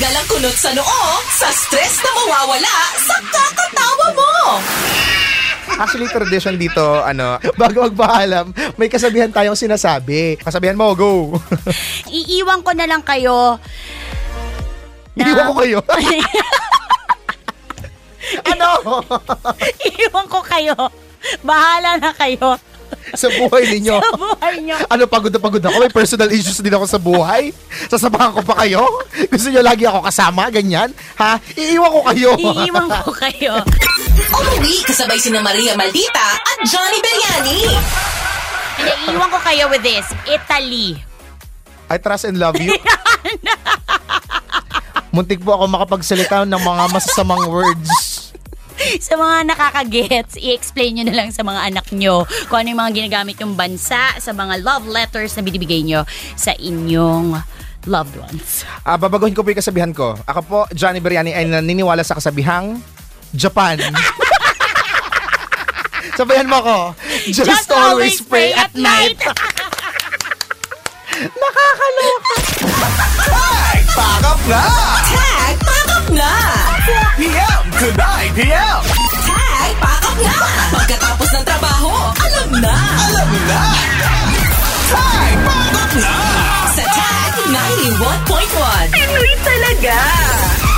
Tanggal ang kunot sa noo sa stress na mawawala sa kakatawa mo. Actually, tradition dito, ano, bago magpaalam, may kasabihan tayong sinasabi. Kasabihan mo, go. Iiwan ko na lang kayo. Na- Iwan ko kayo. ano? Iiwan ko kayo. Bahala na kayo sa buhay ninyo. sa buhay nyo. Ano, pagod na pagod ako. May personal issues din ako sa buhay. Sasabahan ko pa kayo? Gusto nyo lagi ako kasama? Ganyan? Ha? Iiwan ko kayo. Iiwan ko kayo. Umuwi kasabay sina Maria Maldita at Johnny. Hindi, iiwan ko kayo with this. Italy. I trust and love you. Muntik po ako makapagsalita ng mga masasamang words. sa mga nakakagets, i-explain nyo na lang sa mga anak nyo kung ano yung mga ginagamit yung bansa sa mga love letters na binibigay nyo sa inyong loved ones. Ah, babaguhin ko po yung kasabihan ko. Ako po, Johnny Beriani, ay naniniwala sa kasabihang Japan. Sabayan mo ako. Just, always pray at night. Nakakaloka. Pack up na! Tag, pack up na! 4 p.m. to 9 p.m. na! Sa Tag 91.1. Pinoy talaga!